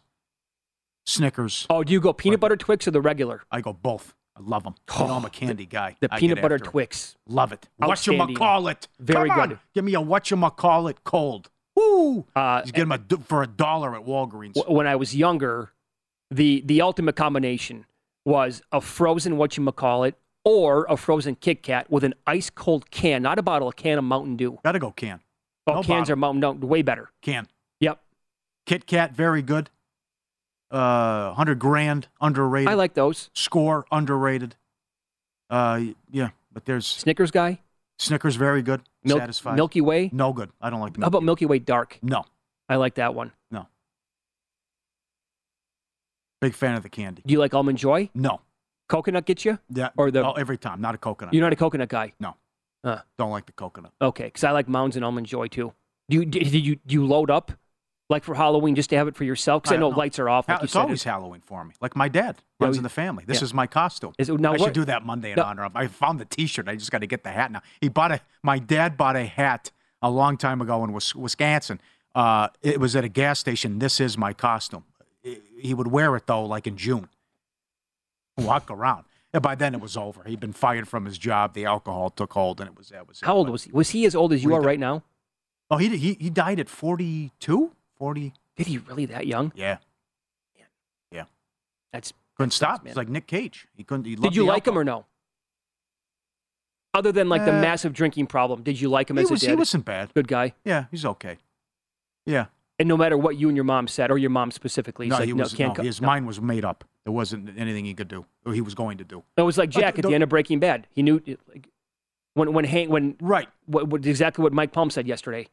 [SPEAKER 4] Snickers.
[SPEAKER 6] Oh, do you go peanut butter Twix or the regular?
[SPEAKER 4] I go both. I love them. you know I'm a candy guy.
[SPEAKER 6] The
[SPEAKER 4] I
[SPEAKER 6] peanut butter. Twix.
[SPEAKER 4] Love it. What you
[SPEAKER 6] Outstanding.
[SPEAKER 4] call it?
[SPEAKER 6] Very
[SPEAKER 4] Come on.
[SPEAKER 6] good.
[SPEAKER 4] Give me a what you call it cold. Woo!
[SPEAKER 6] Uh,
[SPEAKER 4] You get them a, for a dollar at Walgreens.
[SPEAKER 6] w- when I was younger, the the ultimate combination was a frozen Whatchamacallit or a frozen Kit Kat with an ice cold can, not a bottle, a can of Mountain Dew.
[SPEAKER 4] Gotta go can.
[SPEAKER 6] Oh,
[SPEAKER 4] No
[SPEAKER 6] cans
[SPEAKER 4] bottle.
[SPEAKER 6] are Mountain Dew way better.
[SPEAKER 4] Can.
[SPEAKER 6] Yep,
[SPEAKER 4] Kit Kat, very good. Uh, hundred grand, underrated.
[SPEAKER 6] I like those.
[SPEAKER 4] Skor, underrated. Uh, yeah, but there's
[SPEAKER 6] Snickers guy,
[SPEAKER 4] Snickers, very good.
[SPEAKER 6] Milk,
[SPEAKER 4] Satisfied.
[SPEAKER 6] Milky Way.
[SPEAKER 4] No good. I don't like the
[SPEAKER 6] How about Milky Way Dark?
[SPEAKER 4] No,
[SPEAKER 6] I like that one.
[SPEAKER 4] no. Big fan of the candy.
[SPEAKER 6] Do you like Almond Joy?
[SPEAKER 4] No.
[SPEAKER 6] Coconut get you?
[SPEAKER 4] Yeah.
[SPEAKER 6] Or the-
[SPEAKER 4] oh, every time. Not a coconut.
[SPEAKER 6] You're not a coconut guy.
[SPEAKER 4] No.
[SPEAKER 6] Huh.
[SPEAKER 4] Don't like the coconut.
[SPEAKER 6] Okay, because I like Mounds and Almond Joy too. Do you did you do you load up like for Halloween just to have it for yourself? Because I,
[SPEAKER 4] I
[SPEAKER 6] know
[SPEAKER 4] know.
[SPEAKER 6] lights are off. Like
[SPEAKER 4] it's
[SPEAKER 6] said.
[SPEAKER 4] always Halloween for me. Like my dad
[SPEAKER 6] Yeah,
[SPEAKER 4] runs
[SPEAKER 6] we-
[SPEAKER 4] in the family. This
[SPEAKER 6] yeah.
[SPEAKER 4] is my costume.
[SPEAKER 6] Is it- now
[SPEAKER 4] I
[SPEAKER 6] what-
[SPEAKER 4] should do that Monday in
[SPEAKER 6] No.
[SPEAKER 4] honor of. I found the T-shirt. I just got to get the hat now. He bought a. My dad bought a hat a long time ago in Wisconsin. Uh, it was at a gas station. This is my costume. He would wear it though, like in June. Walk around. And by then it was over. He'd been fired from his job. The alcohol took hold, and it was that was. it.
[SPEAKER 6] How old was he? Was he as old as you are right now?
[SPEAKER 4] Oh, he he he died at 42? 40.
[SPEAKER 6] Did he really that young?
[SPEAKER 4] Yeah. Yeah.
[SPEAKER 6] That's
[SPEAKER 4] Couldn't stop.
[SPEAKER 6] man.
[SPEAKER 4] It's like Nick Cage. He couldn't. He
[SPEAKER 6] Did you like him or no? Other than like the
[SPEAKER 4] Uh,
[SPEAKER 6] massive drinking problem, did you like him as
[SPEAKER 4] was.
[SPEAKER 6] a
[SPEAKER 4] He
[SPEAKER 6] dad?
[SPEAKER 4] wasn't bad.
[SPEAKER 6] Good guy.
[SPEAKER 4] Yeah, he's okay. Yeah.
[SPEAKER 6] And no matter what you and your mom said, or your mom specifically,
[SPEAKER 4] No,
[SPEAKER 6] like,
[SPEAKER 4] he
[SPEAKER 6] no,
[SPEAKER 4] was.
[SPEAKER 6] can't
[SPEAKER 4] no, his
[SPEAKER 6] no.
[SPEAKER 4] mind was made up. There wasn't anything he could do, or he was going to do.
[SPEAKER 6] It was like Jack at
[SPEAKER 4] the-
[SPEAKER 6] the end of Breaking Bad. He knew like, when when Hank when
[SPEAKER 4] right
[SPEAKER 6] what, what exactly what Mike Palm said yesterday.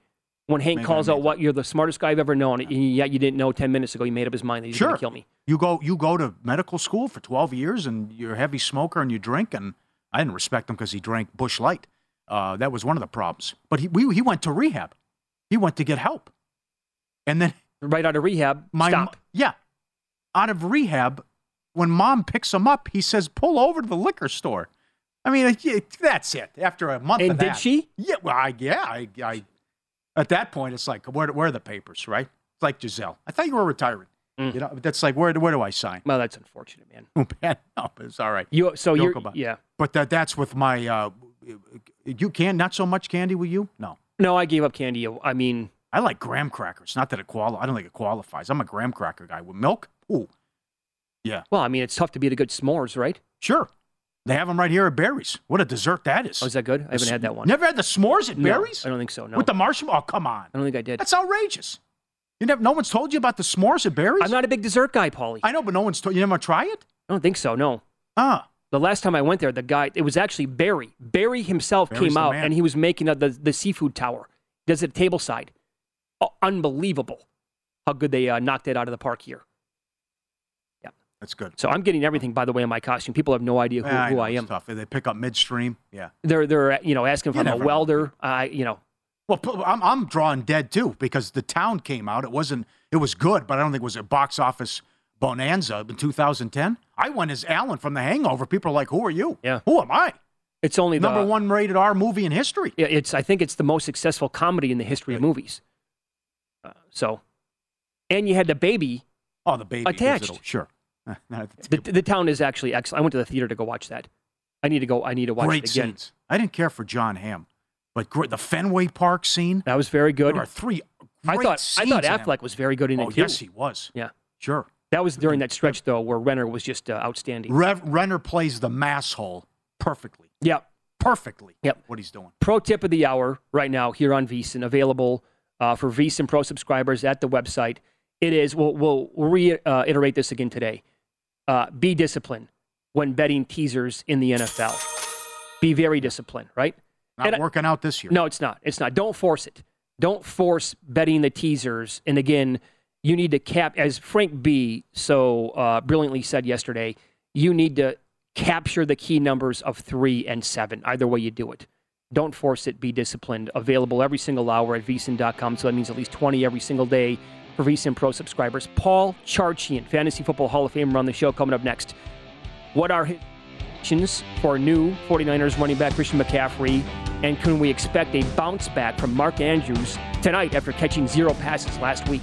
[SPEAKER 6] When Hank
[SPEAKER 4] Maybe
[SPEAKER 6] calls out what you're the smartest guy I've ever known, and yet you didn't know ten minutes ago he made up his mind that he's
[SPEAKER 4] Sure.
[SPEAKER 6] going to kill me.
[SPEAKER 4] You go you go to medical school for 12 years and you're a heavy smoker and you drink and I didn't respect him because he drank Busch Light. Uh, that was one of the problems. But he we, he went to rehab. He went to get help. And then
[SPEAKER 6] right out of rehab,
[SPEAKER 4] my
[SPEAKER 6] stop.
[SPEAKER 4] yeah. Out of rehab, when mom picks him up, he says, "Pull over to the liquor store." I mean, that's it. After a month
[SPEAKER 6] And did
[SPEAKER 4] that.
[SPEAKER 6] she?
[SPEAKER 4] Yeah, well, I, yeah, I, I. At that point, it's like, where, where are the papers, right? It's like Gisele. I thought you were retiring.
[SPEAKER 6] Mm.
[SPEAKER 4] You know, that's like, where, where do I sign?
[SPEAKER 6] Well, that's unfortunate, man.
[SPEAKER 4] Oh, man, no, but it's all right.
[SPEAKER 6] You so
[SPEAKER 4] Joke
[SPEAKER 6] you're
[SPEAKER 4] about
[SPEAKER 6] yeah.
[SPEAKER 4] But that that's with my. Uh, you can not so much candy with you. No,
[SPEAKER 6] No, I gave up candy. I mean,
[SPEAKER 4] I like graham crackers. Not that it quali- I don't think it qualifies. I'm a graham cracker guy with milk. Ooh, yeah,
[SPEAKER 6] well, I mean, it's tough to beat a good s'mores, right?
[SPEAKER 4] sure. They have them right here at Barry's. What a dessert that is.
[SPEAKER 6] Oh, is that good? I haven't had that one.
[SPEAKER 4] Never had the s'mores at
[SPEAKER 6] No,
[SPEAKER 4] Barry's
[SPEAKER 6] I don't think so. No,
[SPEAKER 4] with the marshmallow. Oh, come on.
[SPEAKER 6] I don't think I did.
[SPEAKER 4] That's outrageous. You never, no one's told you about the s'mores at Barry's.
[SPEAKER 6] I'm not a big dessert guy, Paulie.
[SPEAKER 4] I know, but no one's told you. Never try it.
[SPEAKER 6] I don't think so. No.
[SPEAKER 4] Ah,
[SPEAKER 6] The last time I went there, the guy, it was actually Barry. Barry himself
[SPEAKER 4] Barry's
[SPEAKER 6] came out
[SPEAKER 4] man.
[SPEAKER 6] and he was making a, the, the seafood tower. Does it table side. Oh, unbelievable how good they uh, knocked it out of the park here.
[SPEAKER 4] That's good.
[SPEAKER 6] So I'm getting everything, by the way, in my costume. People have no idea who,
[SPEAKER 4] Yeah,
[SPEAKER 6] who
[SPEAKER 4] know,
[SPEAKER 6] I
[SPEAKER 4] it's
[SPEAKER 6] am.
[SPEAKER 4] Tough. They pick up midstream. Yeah.
[SPEAKER 6] They're, they're, you know, asking if
[SPEAKER 4] You
[SPEAKER 6] I'm a welder. I, you know,
[SPEAKER 4] Well, I'm, I'm drawing dead too because the town came out. It wasn't. It was good, but I don't think it was a box office bonanza in 2010. I went as Alan from The Hangover. People are like, "Who are you?
[SPEAKER 6] Yeah.
[SPEAKER 4] Who am I?"
[SPEAKER 6] it's only the,
[SPEAKER 4] Number one rated R movie in history.
[SPEAKER 6] Yeah, It's, I think it's the most successful comedy in the history of movies. Uh, so, and you had the baby.
[SPEAKER 4] Oh, the baby
[SPEAKER 6] Attached.
[SPEAKER 4] A-
[SPEAKER 6] The, the town is actually excellent. I went to the theater to go watch that. I need to go. I need to watch
[SPEAKER 4] Great
[SPEAKER 6] it again.
[SPEAKER 4] scenes. I didn't care for Jon Hamm, but the Fenway Park scene.
[SPEAKER 6] That was very good.
[SPEAKER 4] There are three.
[SPEAKER 6] I thought I thought Affleck was very good in
[SPEAKER 4] Oh,
[SPEAKER 6] it too.
[SPEAKER 4] yes, he was.
[SPEAKER 6] Yeah,
[SPEAKER 4] Sure.
[SPEAKER 6] that was during that stretch though where Renner was just uh, outstanding.
[SPEAKER 4] Rev- Renner plays the mass hole perfectly.
[SPEAKER 6] Yep.
[SPEAKER 4] Perfectly.
[SPEAKER 6] Yep.
[SPEAKER 4] What he's doing.
[SPEAKER 6] Pro tip of the hour right now here on VSiN, available uh, for VSiN Pro subscribers at the website. It is, we'll, we'll reiterate this again today. Uh, be disciplined when betting teasers in the NFL. Be very disciplined, right?
[SPEAKER 4] Not
[SPEAKER 6] And I-
[SPEAKER 4] working out this year.
[SPEAKER 6] No, it's not. It's not. Don't force it. Don't force betting the teasers. And again, you need to cap, as Frank B so uh, brilliantly said yesterday, you need to capture the key numbers of three and seven. Either way you do it. Don't force it. Be disciplined. Available every single hour at vsin.com. So that means at least 20 every single day for vsin Pro subscribers. Paul Charchian, Fantasy Football Hall of Famer on the show coming up next. What are his predictions for new 49ers running back Christian McCaffrey? And can we expect a bounce back from Mark Andrews tonight after catching zero passes last week?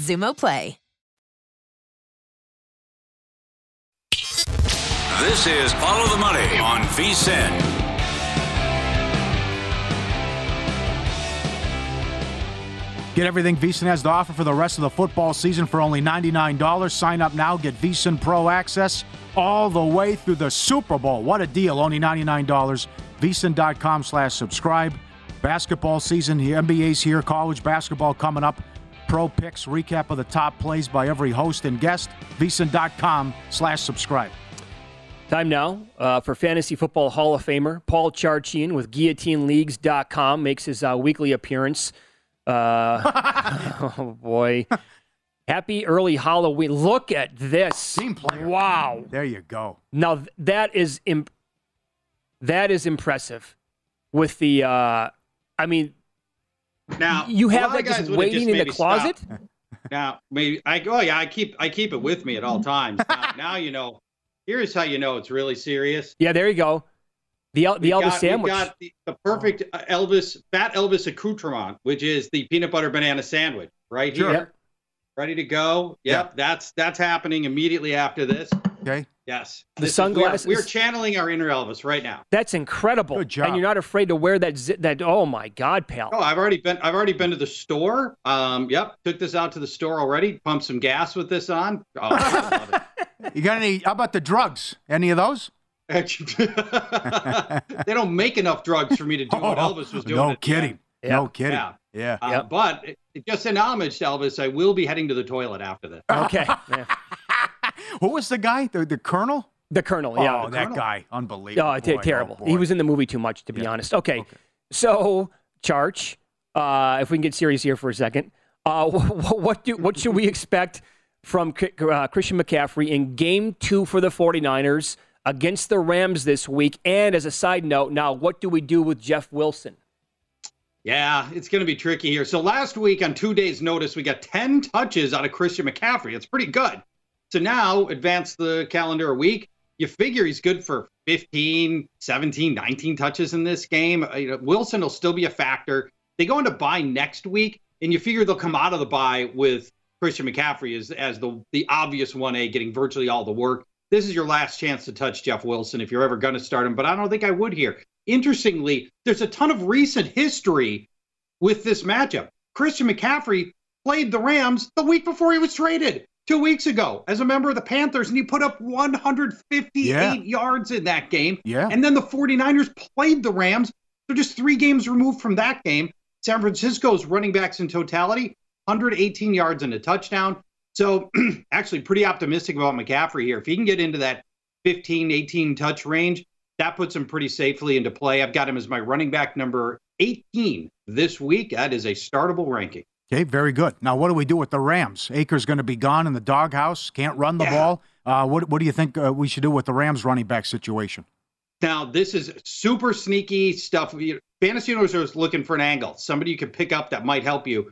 [SPEAKER 1] Xumo Play.
[SPEAKER 3] This is Follow the Money on VSIN.
[SPEAKER 4] Get everything VSiN has to offer for the rest of the football season for only $99. Sign up now, get VSiN Pro access all the way through the Super Bowl. What a deal, only $99. VSiN.com slash subscribe. Basketball season, the NBA's here, college basketball coming up. Pro picks, recap of the top plays by every host and guest. VSiN.com slash subscribe.
[SPEAKER 6] Time now uh, for Fantasy Football Hall of Famer Paul Charchian with GuillotineLeagues.com makes his uh, weekly appearance. Uh, oh boy. Happy early Halloween. Look at this.
[SPEAKER 4] Team player.
[SPEAKER 6] Wow.
[SPEAKER 4] There you go.
[SPEAKER 6] Now that is imp- that is impressive. With the uh I mean
[SPEAKER 11] Now
[SPEAKER 6] you have
[SPEAKER 11] lot of
[SPEAKER 6] that just
[SPEAKER 11] would've
[SPEAKER 6] waiting in the closet?
[SPEAKER 11] stopped. Now, maybe I oh yeah, I keep I keep it with me at all times. Now, now you know. Here's how you know it's really serious.
[SPEAKER 6] Yeah, there you go. The El- the
[SPEAKER 11] We
[SPEAKER 6] Elvis
[SPEAKER 11] got, we
[SPEAKER 6] sandwich.
[SPEAKER 11] got the, the perfect uh, Elvis fat Elvis accoutrement, which is the peanut butter banana sandwich right
[SPEAKER 4] Sure.
[SPEAKER 11] here.
[SPEAKER 4] Yep.
[SPEAKER 11] Ready to go. Yep, that's that's happening immediately after this.
[SPEAKER 4] Okay.
[SPEAKER 11] Yes.
[SPEAKER 6] The
[SPEAKER 11] This is-
[SPEAKER 6] sunglasses-
[SPEAKER 11] We are, we are channeling our inner Elvis right now.
[SPEAKER 6] That's incredible.
[SPEAKER 4] Good job.
[SPEAKER 6] And you're not afraid to wear that zi- that oh my god, pal.
[SPEAKER 11] Oh, I've already been. I've already been to the store. Um, yep, took this out to the store already. Pumped some gas with this on. Oh, I love it.
[SPEAKER 4] You got any? How about the drugs? Any of those?
[SPEAKER 11] they don't make enough drugs for me to do what Elvis was doing.
[SPEAKER 4] Oh, No
[SPEAKER 11] at the end.
[SPEAKER 4] kidding. No kidding.
[SPEAKER 11] Yeah.
[SPEAKER 4] Yeah.
[SPEAKER 11] Uh, But it- just in homage to Elvis, I will be heading to the toilet after this.
[SPEAKER 6] Okay. Yeah.
[SPEAKER 4] Who was the guy? The, the colonel?
[SPEAKER 6] The colonel,
[SPEAKER 4] Oh,
[SPEAKER 6] yeah.
[SPEAKER 4] that guy. Unbelievable.
[SPEAKER 6] Oh, te-
[SPEAKER 4] Boy,
[SPEAKER 6] terrible.
[SPEAKER 4] oh,
[SPEAKER 6] he was in the movie too much, to be honest. Okay. So, Charch, uh, if we can get serious here for a second, uh, what do what should we expect from K- uh, Christian McCaffrey in Game Two for the 49ers against the Rams this week? And as a side note, now what do we do with Jeff Wilson?
[SPEAKER 11] Yeah, it's going to be tricky here. So last week, on two days' notice, we got 10 touches out of Christian McCaffrey. It's pretty good. So now, advance the calendar a week. You figure he's good for 15, 17, 19 touches in this game. Uh, Wilson will still be a factor. They go into bye next week, and you figure they'll come out of the bye with Christian McCaffrey as, as the, the obvious 1A, getting virtually all the work. This is your last chance to touch Jeff Wilson if you're ever going to start him, but I don't think I would here. Interestingly, there's a ton of recent history with this matchup. Christian McCaffrey played the Rams the week before he was traded, two weeks ago, as a member of the Panthers, and he put up 158
[SPEAKER 4] Yeah.
[SPEAKER 11] yards in that game.
[SPEAKER 4] Yeah.
[SPEAKER 11] And then the 49ers played the Rams. They're just three games removed from that game. San Francisco's running backs in totality, 118 yards and a touchdown. So actually pretty optimistic about McCaffrey here. If he can get into that 15, 18 touch range, that puts him pretty safely into play. I've got him as my running back number 18 this week. That is a startable ranking.
[SPEAKER 4] Okay, very good. Now, what do we do with the Rams? Akers going to be gone in the doghouse. Can't run the ball. Uh, what What do you think uh, we should do with the Rams running back situation?
[SPEAKER 11] Now, this is super sneaky stuff. Fantasy owners are looking for an angle, somebody you can pick up that might help you.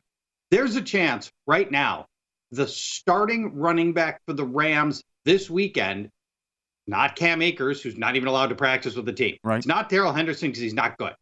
[SPEAKER 11] There's a chance right now, the starting running back for the Rams this weekend, not Cam Akers, who's not even allowed to practice with the team.
[SPEAKER 4] Right.
[SPEAKER 11] It's not Darrell Henderson because he's not good.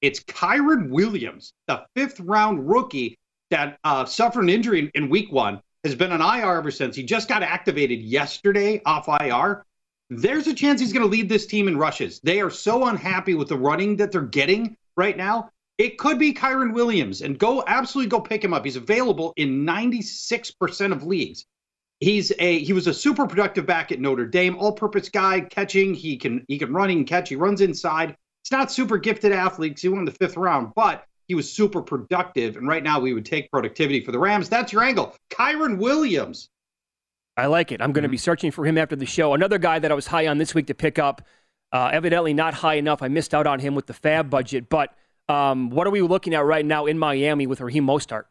[SPEAKER 11] It's Kyren Williams, the fifth round rookie that uh, suffered an injury in, week one, has been on IR ever since. He just got activated yesterday off IR. There's a chance he's going to lead this team in rushes. They are so unhappy with the running that they're getting right now. It could be Kyren Williams, and go absolutely go pick him up. He's available in 96% of leagues. He's a he was a super productive back at Notre Dame, all-purpose guy, catching. He can he can run, he can catch, he runs inside. It's not super gifted athlete 'cause he won the fifth round, but he was super productive. And right now we would take productivity for the Rams. That's your angle. Kyren Williams.
[SPEAKER 6] I like it. I'm going to be searching for him after the show. Another guy that I was high on this week to pick up, uh, evidently not high enough. I missed out on him with the FAAB budget. But um, what are we looking at right now in Miami with Raheem Mostert?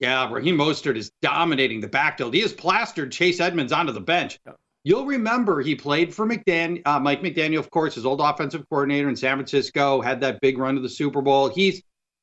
[SPEAKER 11] Yeah, Raheem Mostert is dominating the backfield. He has plastered Chase Edmonds onto the bench. You'll remember he played for McDan- uh, Mike McDaniel, of course, his old offensive coordinator in San Francisco, had that big run to the Super Bowl. He's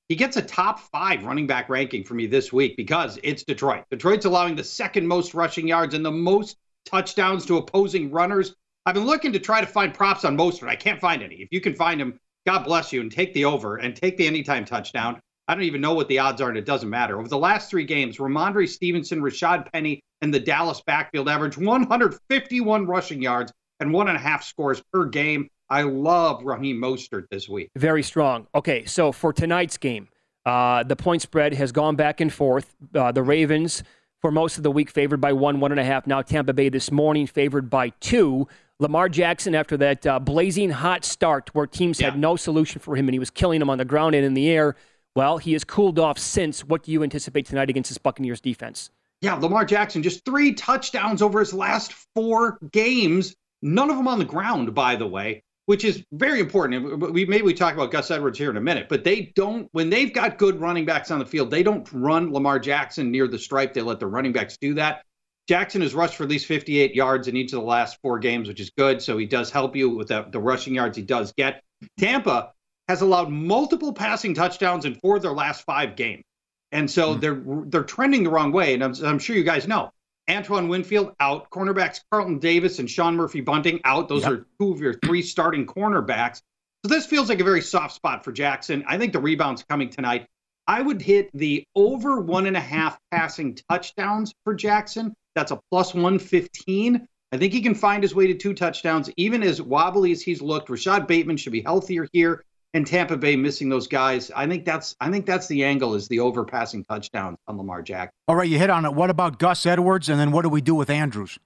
[SPEAKER 11] he gets a top five running back ranking for me this week because it's Detroit. Detroit's allowing the second most rushing yards and the most touchdowns to opposing runners. I've been looking to try to find props on Mostert. I can't find any. If you can find them, God bless you, and take the over and take the anytime touchdown. I don't even know what the odds are, and it doesn't matter. Over the last three games, Rhamondre Stevenson, Rashad Penny, and the Dallas backfield average 151 rushing yards and one and a half scores per game. I love Raheem Mostert this week.
[SPEAKER 6] Very strong. Okay, so for tonight's game, uh, the point spread has gone back and forth. Uh, the Ravens, for most of the week, favored by one, one and a half. Now Tampa Bay this morning, favored by two. Lamar Jackson, after that uh, blazing hot start where teams yeah. had no solution for him and he was killing them on the ground and in the air, well, he has cooled off since. What do you anticipate tonight against this Buccaneers defense?
[SPEAKER 11] Yeah, Lamar Jackson, just three touchdowns over his last four games. None of them on the ground, by the way which is very important. We maybe we talk about Gus Edwards here in a minute, but they don't when they've got good running backs on the field, they don't run Lamar Jackson near the stripe. They let the running backs do that. Jackson has rushed for at least 58 yards in each of the last four games, which is good. So he does help you with the, the rushing yards he does get. Tampa has allowed multiple passing touchdowns in four of their last five games, and so mm-hmm. they're they're trending the wrong way. And I'm, I'm sure you guys know Antoine Winfield out. Cornerbacks Carlton Davis and Sean Murphy Bunting out. Those yep. are two of your three starting cornerbacks. So this feels like a very soft spot for Jackson. I think the rebound's coming tonight. I would hit the over one and a half passing touchdowns for Jackson. That's a plus 115. I think he can find his way to two touchdowns, even as wobbly as he's looked. Rashod Bateman should be healthier here and Tampa Bay missing those guys. I think that's I think that's the angle is the overpassing touchdowns on Lamar Jackson.
[SPEAKER 4] All right, you hit on it. What about Gus Edwards, and then what do we do with Andrews?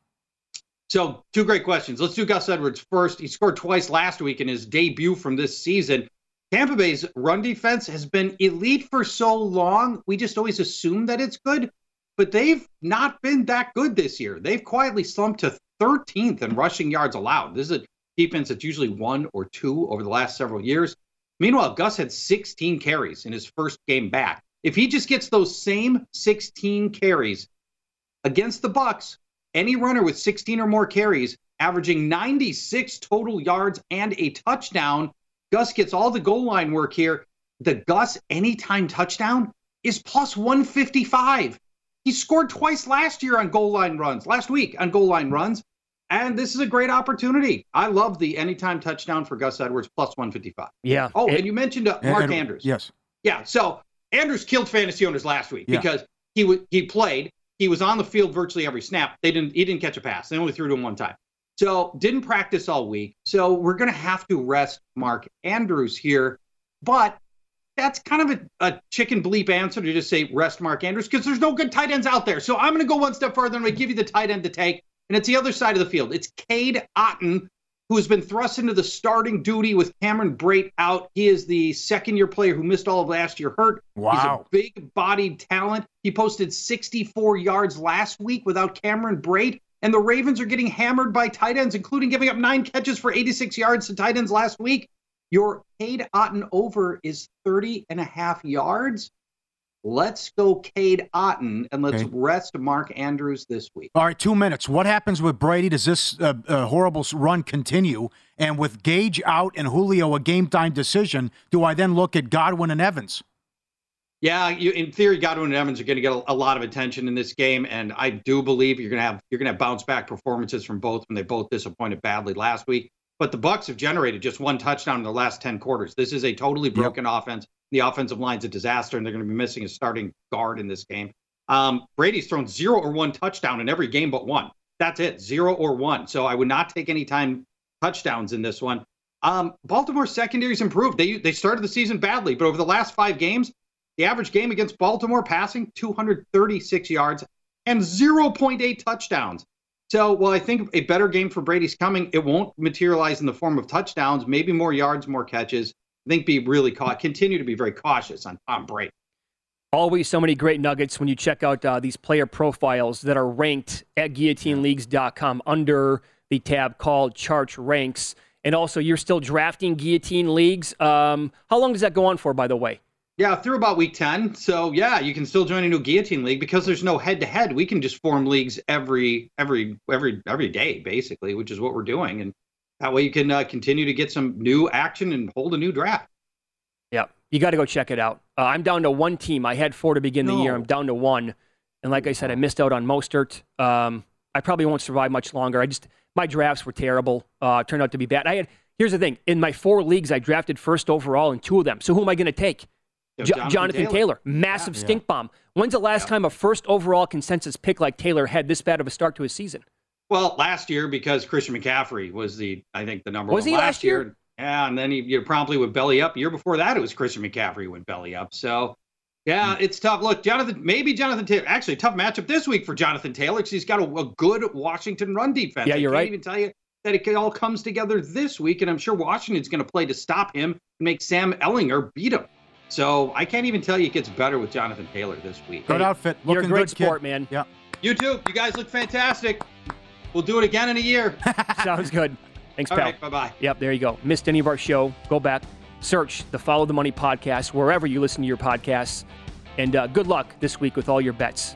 [SPEAKER 11] So two great questions. Let's do Gus Edwards first. He scored twice last week in his debut from this season. Tampa Bay's run defense has been elite for so long. We just always assume that it's good, but they've not been that good this year. They've quietly slumped to 13th in rushing yards allowed. This is a defense that's usually one or two over the last several years. Meanwhile, Gus had 16 carries in his first game back. If he just gets those same 16 carries against the Bucks, any runner with 16 or more carries, averaging 96 total yards and a touchdown, Gus gets all the goal line work here. The Gus anytime touchdown is plus 155. He scored twice last year on goal line runs, last week on goal line runs. And this is a great opportunity. I love the anytime touchdown for Gus Edwards plus 155.
[SPEAKER 6] Yeah.
[SPEAKER 11] Oh, and you mentioned uh, Mark and, Andrews.
[SPEAKER 4] Yes.
[SPEAKER 11] Yeah. So Andrews killed fantasy owners last week yeah. because he w- he played. He was on the field virtually every snap. They didn't. He didn't catch a pass. They only threw to him one time. So didn't practice all week. So we're going to have to rest Mark Andrews here. But that's kind of a, a, chicken bleep answer to just say rest Mark Andrews because there's no good tight ends out there. So I'm going to go one step further and I give you the tight end to take and it's the other side of the field. It's Cade Otton, who has been thrust into the starting duty with Cameron Brate out. He is the second year player who missed all of last year hurt.
[SPEAKER 4] Wow.
[SPEAKER 11] He's a big bodied talent. He posted 64 yards last week without Cameron Brate. And the Ravens are getting hammered by tight ends, including giving up nine catches for 86 yards to tight ends last week. Your Cade Otton over is 30 and a half yards. Let's go Cade Otton and let's okay. rest Mark Andrews this week.
[SPEAKER 4] All right, two minutes. What happens with Brady? Does this uh, uh, horrible run continue? And with Gage out and Julio a game time decision, do I then look at Godwin and Evans?
[SPEAKER 11] Yeah, you, in theory, Godwin and Evans are going to get a, a, lot of attention in this game, and I do believe you're going to have you're going to have bounce back performances from both when they both disappointed badly last week. But the Bucks have generated just one touchdown in the last ten quarters. This is a totally broken yep. offense. The offensive line's a disaster, and they're going to be missing a starting guard in this game. Um, Brady's thrown zero or one touchdown in every game but one. That's it, zero or one. So I would not take any time touchdowns in this one. Um, Baltimore's secondary's improved. They they started the season badly, but over the last five games, the average game against Baltimore passing 236 yards and 0.8 touchdowns. So, well, I think a better game for Brady's coming. It won't materialize in the form of touchdowns, maybe more yards, more catches. I think be really caught, continue to be very cautious on Tom Brady.
[SPEAKER 6] Always so many great nuggets when you check out uh, these player profiles that are ranked at guillotineleagues.com under the tab called Charts Ranks. And also, you're still drafting guillotine leagues. Um, how long does that go on for, by the way?
[SPEAKER 11] Yeah, through about week 10. So yeah, you can still join a new guillotine league because there's no head to head. We can just form leagues every every every every day basically, which is what we're doing and that way you can uh, continue to get some new action and hold a new draft.
[SPEAKER 6] Yeah, you got to go check it out. Uh, I'm down to one team. I had four to begin no. the year. I'm down to one. And like I said, I missed out on Mostert. Um, I probably won't survive much longer. I just my drafts were terrible. Uh, turned out to be bad. I had here's the thing: in my four leagues, I drafted first overall in two of them. So who am I going to take?
[SPEAKER 11] Jonathan,
[SPEAKER 6] Jonathan Taylor. Taylor. massive yeah. stink bomb. When's the last yeah. time a first overall consensus pick like Taylor had this bad of a start to his season?
[SPEAKER 11] Well, last year because Christian McCaffrey was the I think the number
[SPEAKER 6] was
[SPEAKER 11] one
[SPEAKER 6] he
[SPEAKER 11] last
[SPEAKER 6] year? year?
[SPEAKER 11] Yeah, and then he you promptly would belly up. Year before that, it was Christian McCaffrey would belly up. So yeah, hmm. it's tough. Look, Jonathan, maybe Jonathan Taylor. Actually, tough matchup this week for Jonathan Taylor because he's got a, a, good Washington run defense.
[SPEAKER 6] Yeah, you're
[SPEAKER 11] I can't
[SPEAKER 6] right.
[SPEAKER 11] Even tell you that it all comes together this week, and I'm sure Washington's going to play to stop him and make Sam Ehlinger beat him. So I can't even tell you it gets better with Jonathan Taylor this week.
[SPEAKER 4] Good outfit. Looking
[SPEAKER 6] you're a great
[SPEAKER 4] good,
[SPEAKER 6] sport,
[SPEAKER 4] kid.
[SPEAKER 6] man.
[SPEAKER 4] Yeah.
[SPEAKER 11] You too. You guys look fantastic. We'll do it again in a year.
[SPEAKER 6] Sounds good. Thanks,
[SPEAKER 11] All
[SPEAKER 6] pal.
[SPEAKER 11] Right, bye bye.
[SPEAKER 6] Yep, there you go. Missed any of our show? Go back, search the Follow the Money podcast wherever you listen to your podcasts. And uh, good luck this week with all your bets.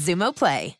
[SPEAKER 1] Xumo Play.